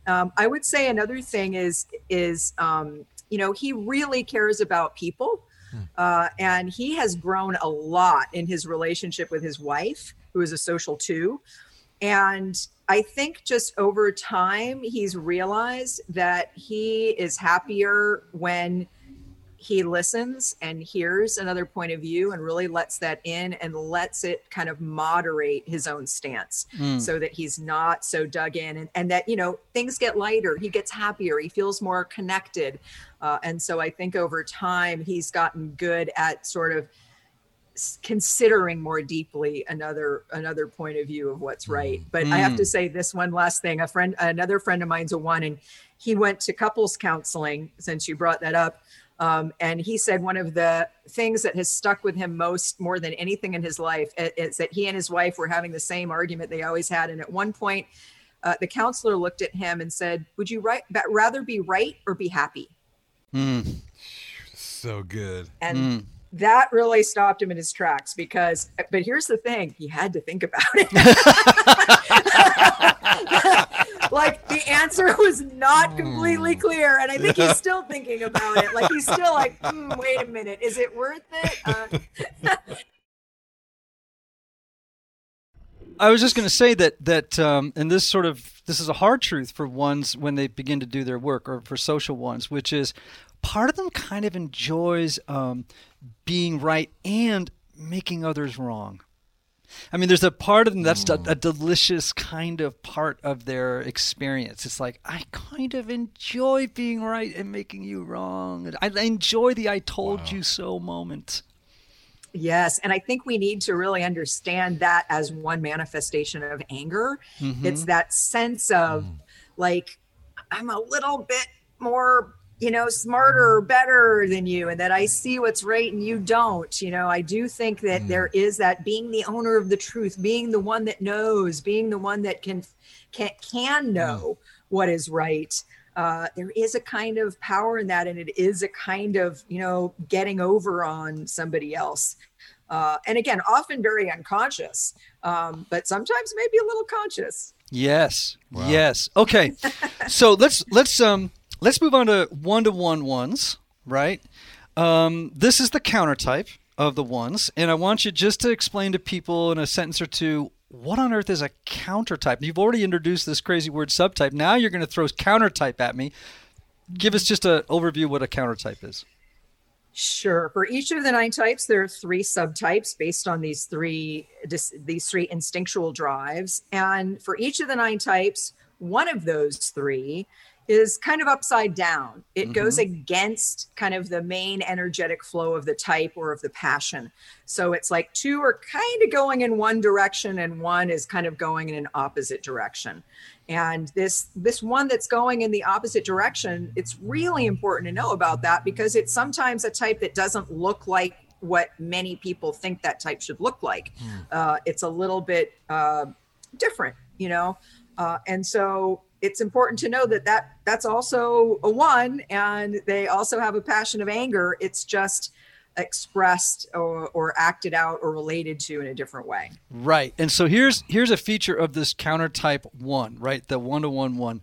Um, i would say another thing is is um, you know he really cares about people uh, and he has grown a lot in his relationship with his wife who is a social two. And I think just over time, he's realized that he is happier when he listens and hears another point of view and really lets that in and lets it kind of moderate his own stance Mm. so that he's not so dug in and, and that, you know, things get lighter. He gets happier. He feels more connected. Uh, and so I think over time, he's gotten good at sort of considering more deeply another another point of view of what's right but i have to say this one last thing a friend another friend of mine's a one and he went to couples counseling since you brought that up um, and he said one of the things that has stuck with him most more than anything in his life is that he and his wife were having the same argument they always had and at one point uh, the counselor looked at him and said would you right, rather be right or be happy Mm. so good. and Mm. that really stopped him in his tracks because but here's the thing he had to think about it like the answer was not completely clear and i think he's still thinking about it. Like he's still like hmm, wait a minute. Is it worth it? Uh, I was just going to say that that um, and this sort of this is a hard truth for ones when they begin to do their work or for social ones, which is part of them kind of enjoys um, being right and making others wrong. I mean, there's a part of them that's a, a delicious kind of part of their experience. It's like I kind of enjoy being right and making you wrong. I, I enjoy the "I told you so" moment. Yes, and I think we need to really understand that as one manifestation of anger. Mm-hmm. It's that sense of like I'm a little bit more you know smarter better than you and that i see what's right and you don't you know i do think that mm. there is that being the owner of the truth being the one that knows being the one that can can can know mm. what is right uh, there is a kind of power in that and it is a kind of you know getting over on somebody else uh, and again often very unconscious um, but sometimes maybe a little conscious yes wow. yes okay so let's let's um let's move on to one to one ones right um, this is the counter type of the ones and i want you just to explain to people in a sentence or two what on earth is a counter type? You've already introduced this crazy word subtype. Now you're going to throw counter type at me. Give us just an overview what a counter type is. Sure. For each of the nine types, there are three subtypes based on these three these three instinctual drives. And for each of the nine types, one of those three is kind of upside down. It mm-hmm. goes against kind of the main energetic flow of the type or of the passion. So it's like two are kind of going in one direction and one is kind of going in an opposite direction. And this this one that's going in the opposite direction, it's really important to know about that because it's sometimes a type that doesn't look like what many people think that type should look like. Mm. Uh, it's a little bit uh, different, you know. Uh, and so it's important to know that that that's also a one and they also have a passion of anger. It's just expressed or, or acted out or related to in a different way. Right. And so here's here's a feature of this counter type one right? The one to one one.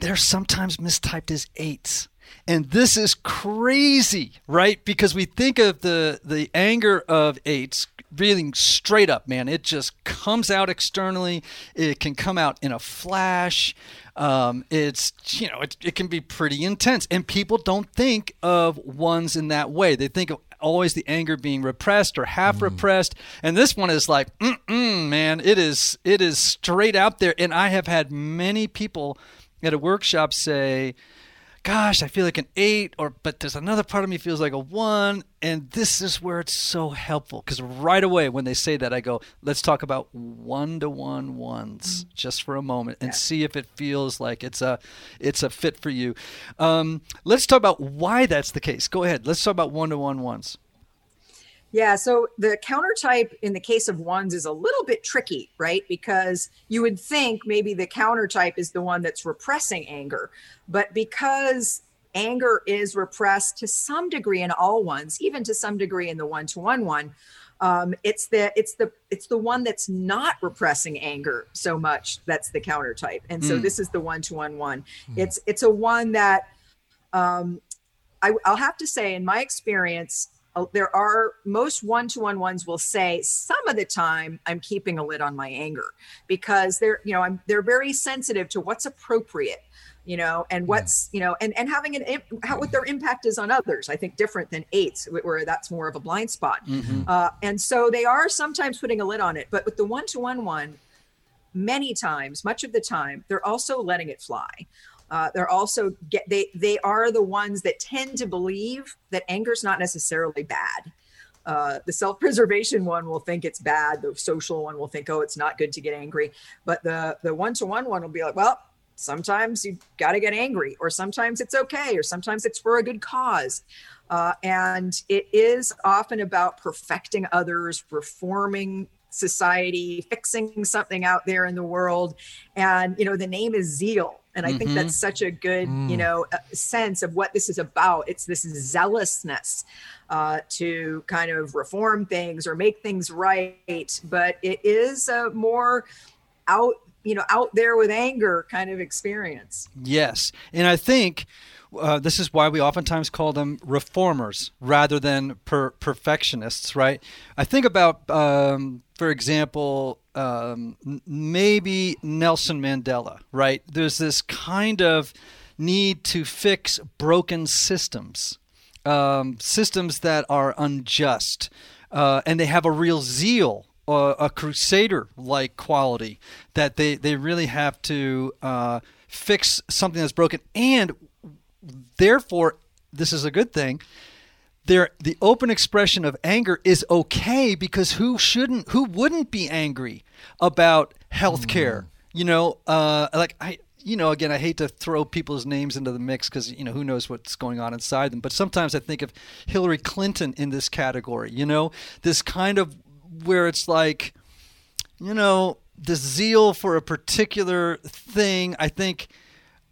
They're sometimes mistyped as eights. And this is crazy right? Because we think of the the anger of eights breathing straight up, man. It just comes out externally. It can come out in a flash. Um, it's you know it, it can be pretty intense, and people don't think of ones in that way. They think of always the anger being repressed or half mm. repressed, and this one is like, man, it is it is straight out there. And I have had many people at a workshop say gosh, I feel like an eight, or but there's another part of me feels like a one, and this is where it's so helpful because right away when they say that, I go, let's talk about one to one ones mm. just for a moment and yeah. see if it feels like it's a it's a fit for you. Um, let's talk about why that's the case. Go ahead. Let's talk about one to one ones. Yeah, so the counter type in the case of ones is a little bit tricky, right? Because you would think maybe the counter type is the one that's repressing anger. But because anger is repressed to some degree in all ones, even to some degree in the one to one one, um, it's the it's the it's the one that's not repressing anger so much that's the counter type. And so mm. this is the one to one one. It's it's a one that um, I, I'll have to say, in my experience, there are most one-to-one ones will say some of the time i'm keeping a lid on my anger because they're you know i'm they're very sensitive to what's appropriate you know and what's you know and and having an how what their impact is on others i think different than eights where that's more of a blind spot. Mm-hmm. uh, and so they are sometimes putting a lid on it but with the one-to-one one many times much of the time they're also letting it fly uh, they're also get they they are the ones that tend to believe that anger is not necessarily bad. Uh, the self-preservation one will think it's bad. The social one will think, oh, it's not good to get angry. But the the one-to-one one will be like, well, sometimes you got to get angry, or sometimes it's okay, or sometimes it's for a good cause. Uh, and it is often about perfecting others, reforming society, fixing something out there in the world. And you know, the name is zeal and I mm-hmm. think that's such a good, mm. you know, uh, sense of what this is about. It's this zealousness uh, to kind of reform things or make things right, but it is a more out, you know, out there with anger kind of experience. Yes, and I think. Uh, this is why we oftentimes call them reformers rather than per- perfectionists, right? I think about, um, for example, um, maybe Nelson Mandela, right? There's this kind of need to fix broken systems, um, systems that are unjust, uh, and they have a real zeal. Uh, a crusader like quality that they, they really have to uh, fix something that's broken and therefore this is a good thing there the open expression of anger is okay because who shouldn't who wouldn't be angry about health care mm. you know uh, like i you know, again, I hate to throw people's names into the mix because you know who knows what's going on inside them. But sometimes I think of Hillary Clinton in this category. You know, this kind of where it's like, you know, the zeal for a particular thing. I think.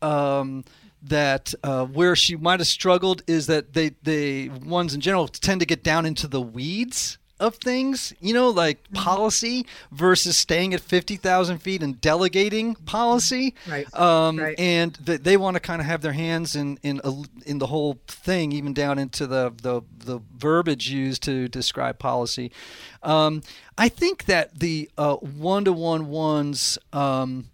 Um, that uh, where she might have struggled is that they they ones in general tend to get down into the weeds of things, you know, like mm-hmm. policy versus staying at 50,000 feet and delegating policy. Right. Um, right. And th- they want to kind of have their hands in, in, in the whole thing, even down into the, the, the verbiage used to describe policy. Um, I think that the one to one ones, um,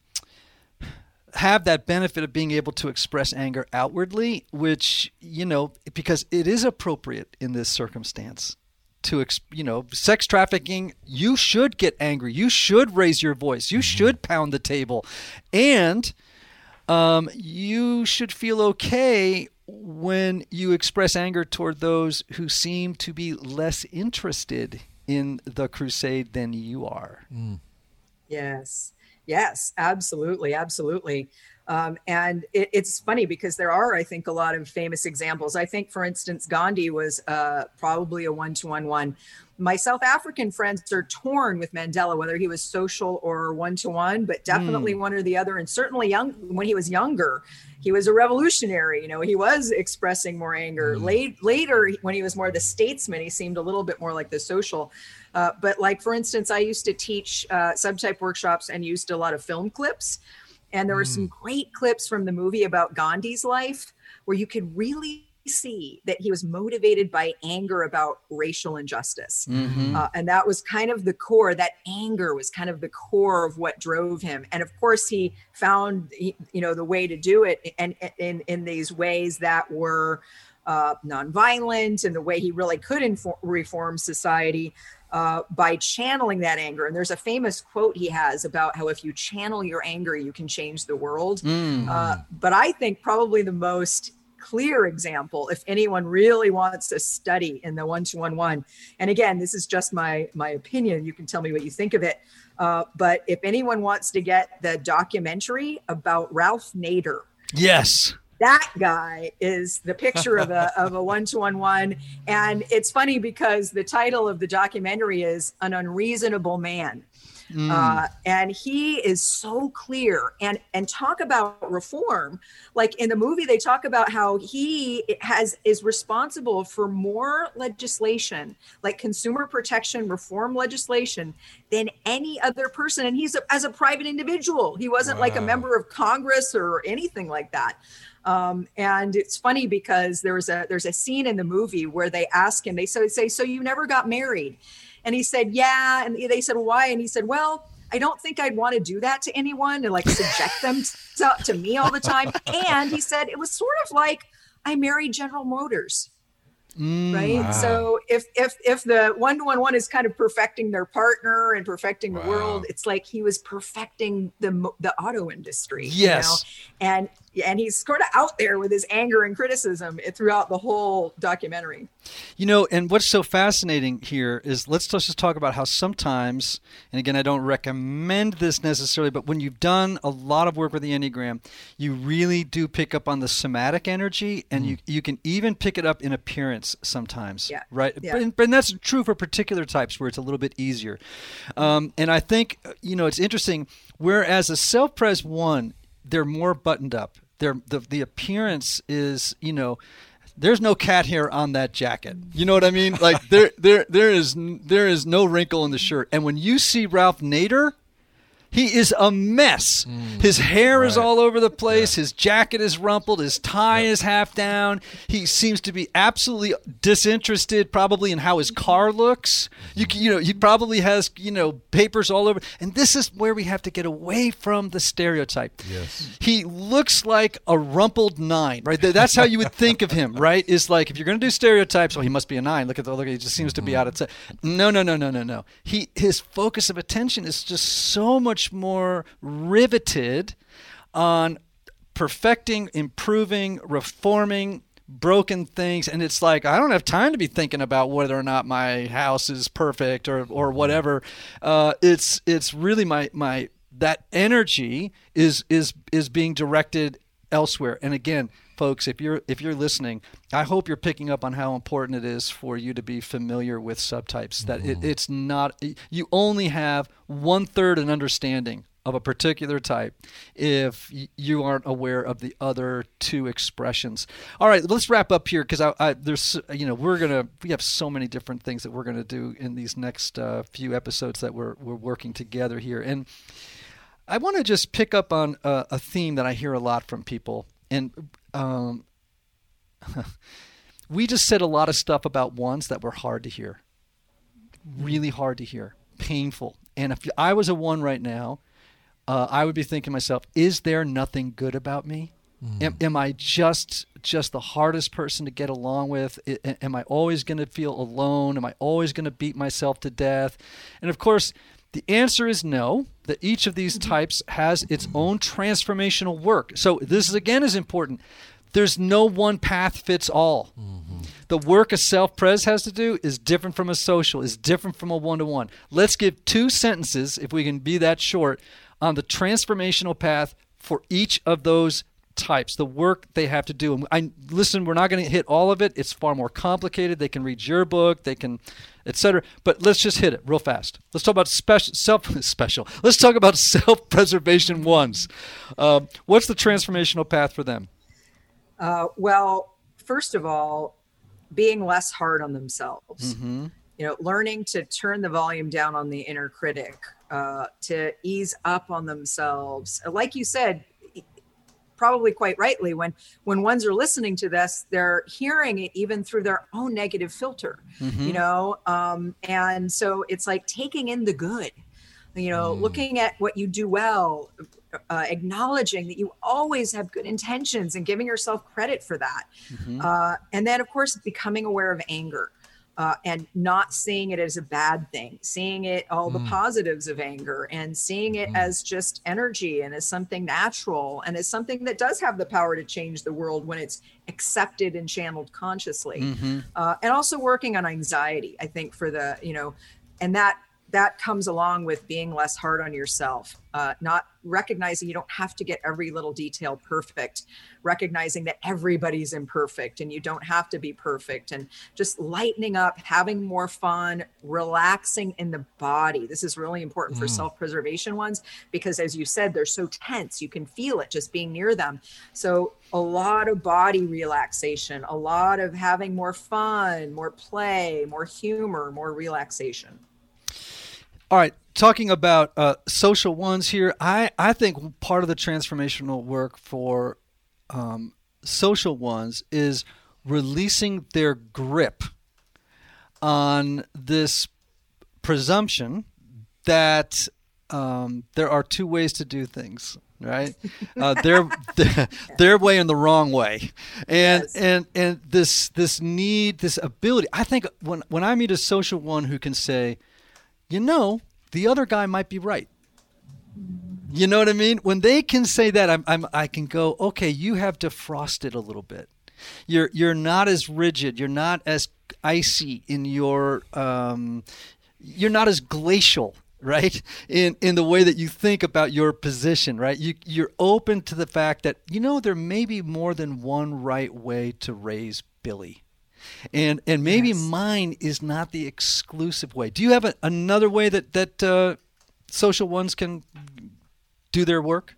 have that benefit of being able to express anger outwardly, which, you know, because it is appropriate in this circumstance to you know sex trafficking you should get angry. You should raise your voice. You mm-hmm. should pound the table. And um, you should feel okay when you express anger toward those who seem to be less interested in the crusade than you are. Mm. yes yes absolutely absolutely um, and it, it's funny because there are, I think, a lot of famous examples. I think, for instance, Gandhi was uh, probably a one to one one. My South African friends are torn with Mandela, whether he was social or one to one, but definitely mm. one or the other. And certainly, young when he was younger, he was a revolutionary. You know, he was expressing more anger. Mm. Late, later, when he was more the statesman, he seemed a little bit more like the social. Uh, but like for instance, I used to teach uh, subtype workshops and used a lot of film clips. And there were mm. some great clips from the movie about Gandhi's life where you could really see that he was motivated by anger about racial injustice. Mm-hmm. Uh, and that was kind of the core, that anger was kind of the core of what drove him. And of course, he found, you know, the way to do it and in, in these ways that were uh, nonviolent and the way he really could inform, reform society uh, by channeling that anger. And there's a famous quote he has about how if you channel your anger, you can change the world. Mm. Uh, but I think probably the most clear example if anyone really wants to study in the one to one one and again this is just my my opinion. You can tell me what you think of it. Uh, but if anyone wants to get the documentary about ralph nader yes. that guy is the picture of a of a one to one one, and it's funny because the title of the documentary is "An Unreasonable Man." Mm. Uh, and he is so clear. And and talk about reform. Like in the movie they talk about how he has is responsible for more legislation like consumer protection reform legislation than any other person. And he's a, as a private individual. He wasn't wow. like a member of congress or anything like that. Um, and it's funny because there's a there's a scene in the movie where they ask him, they so say, so you never got married, and he said, yeah, and they said why, and he said, well. I don't think I'd want to do that to anyone and like subject them to, to me all the time. And he said it was sort of like I married General Motors. Mm, right wow. so if if if the one to one one is kind of perfecting their partner and perfecting the wow. world it's like he was perfecting the the auto industry yes you know? and and he's sort of out there with his anger and criticism throughout the whole documentary. You know, and what's so fascinating here is let's just talk about how sometimes, and again, I don't recommend this necessarily, but when you've done a lot of work with the Enneagram, you really do pick up on the somatic energy, and mm. you you can even pick it up in appearance sometimes. Yeah. Right. Yeah. But, but that's true for particular types where it's a little bit easier. Um, and I think you know it's interesting. Whereas a self-pres one, they're more buttoned up their the the appearance is you know there's no cat hair on that jacket. You know what I mean? Like there there there is there is no wrinkle in the shirt. And when you see Ralph Nader, he is a mess. Mm, his hair right. is all over the place. Yeah. His jacket is rumpled. His tie yep. is half down. He seems to be absolutely disinterested, probably in how his car looks. You you know he probably has you know papers all over. And this is where we have to get away from the stereotype. Yes, he looks like a rumpled nine. Right. That's how you would think of him. Right. Is like if you're going to do stereotypes, well, he must be a nine. Look at the look. He just seems to be mm-hmm. out of touch. No, no, no, no, no, no. He his focus of attention is just so much much more riveted on perfecting, improving, reforming broken things and it's like i don't have time to be thinking about whether or not my house is perfect or or whatever uh, it's it's really my my that energy is is is being directed elsewhere. And again, folks, if you're if you're listening, I hope you're picking up on how important it is for you to be familiar with subtypes. That it, it's not you only have one third an understanding of a particular type if you aren't aware of the other two expressions. All right, let's wrap up here because I, I, there's you know we're gonna we have so many different things that we're gonna do in these next uh, few episodes that we're we're working together here and. I want to just pick up on a, a, theme that I hear a lot from people, and um, we just said a lot of stuff about ones that were hard to hear, really hard to hear, painful. And if I was a one right now, uh, I would be thinking to myself, is there nothing good about me? Mm. Am, am, I just just the hardest person to get along with? I, am I always going to feel alone? Am I always going to beat myself to death? And of course, the answer is no. That each of these mm-hmm. types has its own transformational work. So this is again is important. There's no one path fits all. Mm-hmm. The work a self pres has to do is different from a social, is different from a one to one. Let's give two sentences, if we can be that short, on the transformational path for each of those types, the work they have to do. And I listen, we're not going to hit all of it. It's far more complicated. They can read your book, they can, etc. But let's just hit it real fast. Let's talk about special self special. Let's talk about self preservation ones. Uh, what's the transformational path for them? Uh, well, first of all, being less hard on themselves. Mm-hmm. You know, learning to turn the volume down on the inner critic uh, to ease up on themselves. Like you said, probably quite rightly, when when ones are listening to this, they're hearing it even through their own negative filter, mm-hmm. you know. Um, and so it's like taking in the good, you know, mm. looking at what you do well, uh, acknowledging that you always have good intentions and giving yourself credit for that. Mm-hmm. Uh, and then, of course, becoming aware of anger uh, and not seeing it as a bad thing, seeing it all the mm. positives of anger and seeing it mm. as just energy and as something natural and as something that does have the power to change the world when it's accepted and channeled consciously. Mm-hmm. Uh, and also working on anxiety, I think, for the, you know, and that that comes along with being less hard on yourself, uh, not recognizing you don't have to get every little detail perfect, recognizing that everybody's imperfect and you don't have to be perfect, and just lightening up, having more fun, relaxing in the body. This is really important mm. for self preservation ones because, as you said, they're so tense. You can feel it just being near them. So, a lot of body relaxation, a lot of having more fun, more play, more humor, more relaxation. All right, talking about uh, social ones here, I, I think part of the transformational work for um, social ones is releasing their grip on this presumption that um, there are two ways to do things right uh, their, their, their way and the wrong way and yes. and and this this need this ability i think when when i meet a social one who can say you know, the other guy might be right. You know what I mean? When they can say that, I'm, I'm, I can go, okay, you have defrosted a little bit. You're, you're not as rigid. You're not as icy in your, um, you're not as glacial right in in the way that you think about your position right you you're open to the fact that you know there may be more than one right way to raise billy and and maybe yes. mine is not the exclusive way. Do you have a, another way that that uh, social ones can do their work?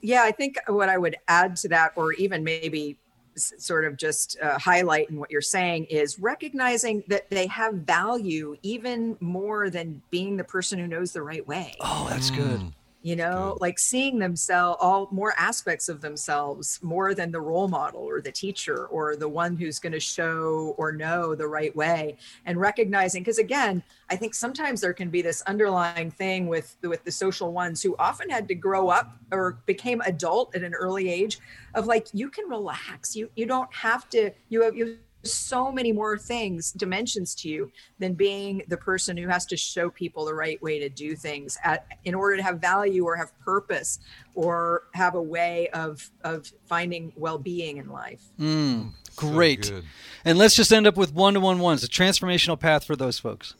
Yeah, I think what I would add to that, or even maybe sort of just uh, highlight in what you're saying is recognizing that they have value even more than being the person who knows the right way. Oh, that's mm. good you know like seeing themselves all more aspects of themselves more than the role model or the teacher or the one who's going to show or know the right way and recognizing because again i think sometimes there can be this underlying thing with with the social ones who often had to grow up or became adult at an early age of like you can relax. You you don't have to you have you so many more things dimensions to you than being the person who has to show people the right way to do things at, in order to have value or have purpose or have a way of of finding well-being in life. Mm, great. so and let's just end up with one-to-one ones a transformational path for those folks.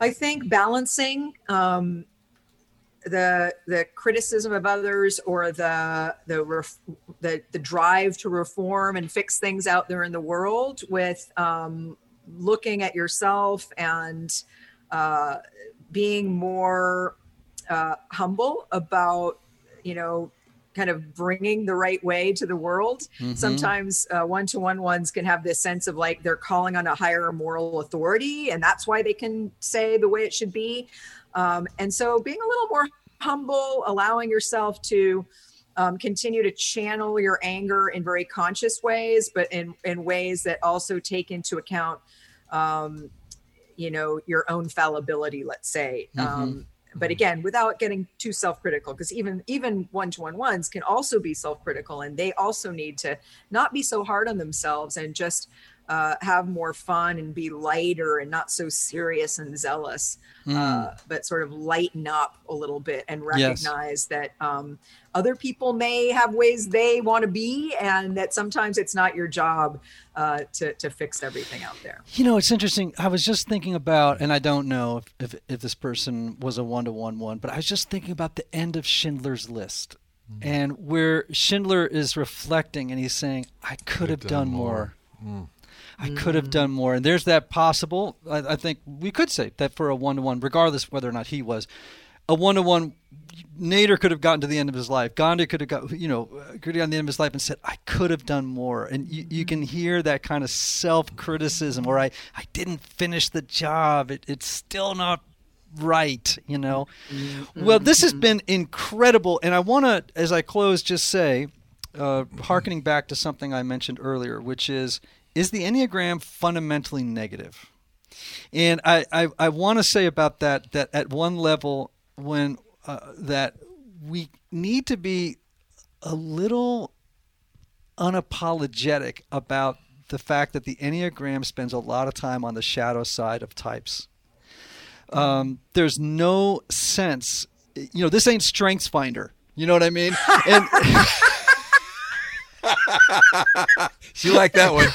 I think balancing um, the the criticism of others or the the ref, the the drive to reform and fix things out there in the world with um, looking at yourself and uh, being more uh, humble about you know kind of bringing the right way to the world. Mm-hmm. Sometimes one to one ones can have this sense of like they're calling on a higher moral authority, and that's why they can say the way it should be. Um, and so being a little more humble, allowing yourself to um, continue to channel your anger in very conscious ways, but in, in ways that also take into account, um, you know, your own fallibility, let's say. Mm-hmm. Um, but again, without getting too self-critical, because even even one-to-one ones can also be self-critical, and they also need to not be so hard on themselves and just uh, have more fun and be lighter and not so serious and zealous, mm. uh, but sort of lighten up a little bit and recognize yes. that um, other people may have ways they want to be, and that sometimes it's not your job uh, to to fix everything out there. You know, it's interesting. I was just thinking about, and I don't know if if, if this person was a one to one one, but I was just thinking about the end of Schindler's List. Mm. And where Schindler is reflecting and he's saying, I could have done, done, more. more. Mm I mm. could have done more. And there's that possible. I, I think we could say that for a one to one, regardless whether or not he was a one to one. Nader could have gotten to the end of his life. Gandhi could have got, you know, could have gotten to the end of his life and said, "I could have done more." And you, you can hear that kind of self criticism, where I, I didn't finish the job. It, it's still not right, you know. Mm-hmm. Well, this has been incredible, and I want to, as I close, just say, uh, harkening back to something I mentioned earlier, which is is the Enneagram fundamentally negative? And I, I, I want to say about that that at one level, when uh, that we need to be a little unapologetic about the fact that the Enneagram spends a lot of time on the shadow side of types. Um, there's no sense, you know, this ain't Strengths Finder. You know what I mean? And she liked that one.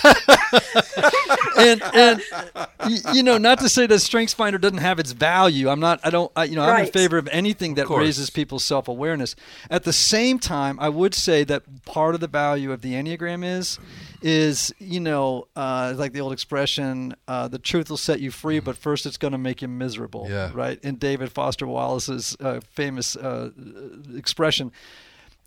and and you know, not to say that Strengths Finder doesn't have its value. I'm not. I don't. I, you know, right. I'm in favor of anything that raises people's self awareness. At the same time, I would say that part of the value of the Enneagram is is you know uh, like the old expression uh, the truth will set you free but first it's going to make you miserable yeah. right in david foster wallace's uh, famous uh, expression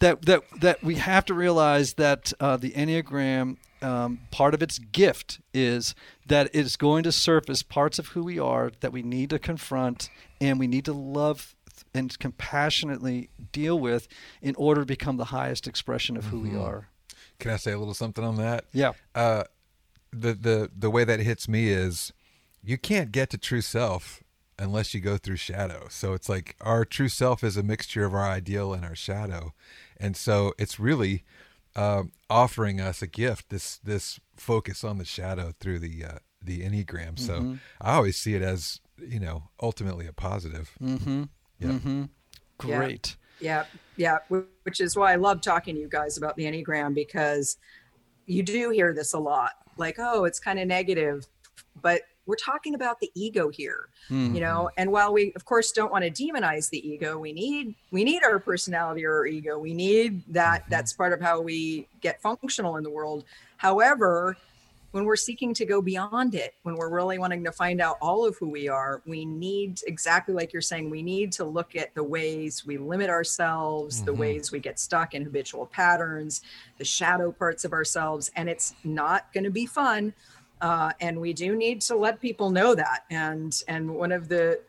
that that that we have to realize that uh, the enneagram um, part of its gift is that it's going to surface parts of who we are that we need to confront and we need to love and compassionately deal with in order to become the highest expression of who mm-hmm. we are. Can I say a little something on that? Yeah. Uh, the the the way that hits me is you can't get to true self unless you go through shadow. So it's like our true self is a mixture of our ideal and our shadow. And so it's really uh, offering us a gift, this this focus on the shadow through the uh, the enneagram. So mm-hmm. I always see it as you know ultimately a positive. Mm-hmm. Yeah. Mm-hmm. Great. Yeah. yeah, yeah. Which is why I love talking to you guys about the enneagram because you do hear this a lot. Like, oh, it's kind of negative, but we're talking about the ego here mm-hmm. you know and while we of course don't want to demonize the ego we need we need our personality or our ego we need that mm-hmm. that's part of how we get functional in the world however when we're seeking to go beyond it when we're really wanting to find out all of who we are we need exactly like you're saying we need to look at the ways we limit ourselves mm-hmm. the ways we get stuck in habitual patterns the shadow parts of ourselves and it's not going to be fun uh, and we do need to let people know that. And and one of the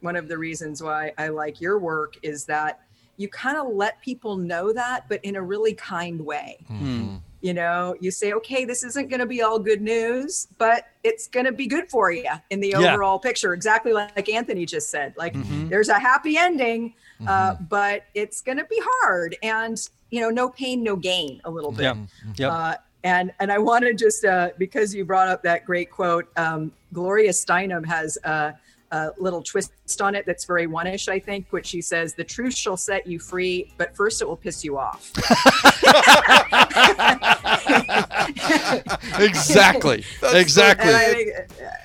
one of the reasons why I like your work is that you kind of let people know that, but in a really kind way. Mm-hmm. You know, you say, okay, this isn't going to be all good news, but it's going to be good for you in the yeah. overall picture. Exactly like Anthony just said. Like, mm-hmm. there's a happy ending, uh, mm-hmm. uh, but it's going to be hard. And, you know, no pain, no gain a little bit. Yeah. Yep. Uh, and and I want to just uh, because you brought up that great quote, um, Gloria Steinem has a, a, little twist on it that's very one-ish, I think, which she says, "The truth shall set you free, but first it will piss you off." exactly. exactly.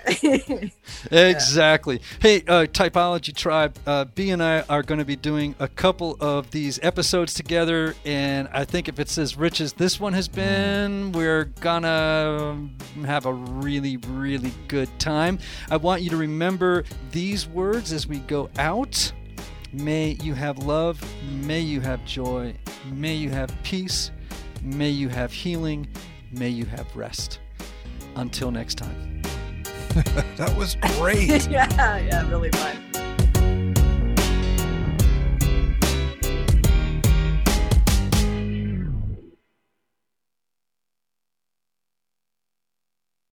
Think, exactly. Hey, uh, Typology Tribe, uh, B and I are going to be doing a couple of these episodes together, and I think if it's as rich as this one has been, we're gonna have a really, really good time. I want you to remember these words as we go out. May you have love. May you have joy. May you have peace. May you have healing. May you have rest. Until next time. that was great. yeah, yeah, really fun.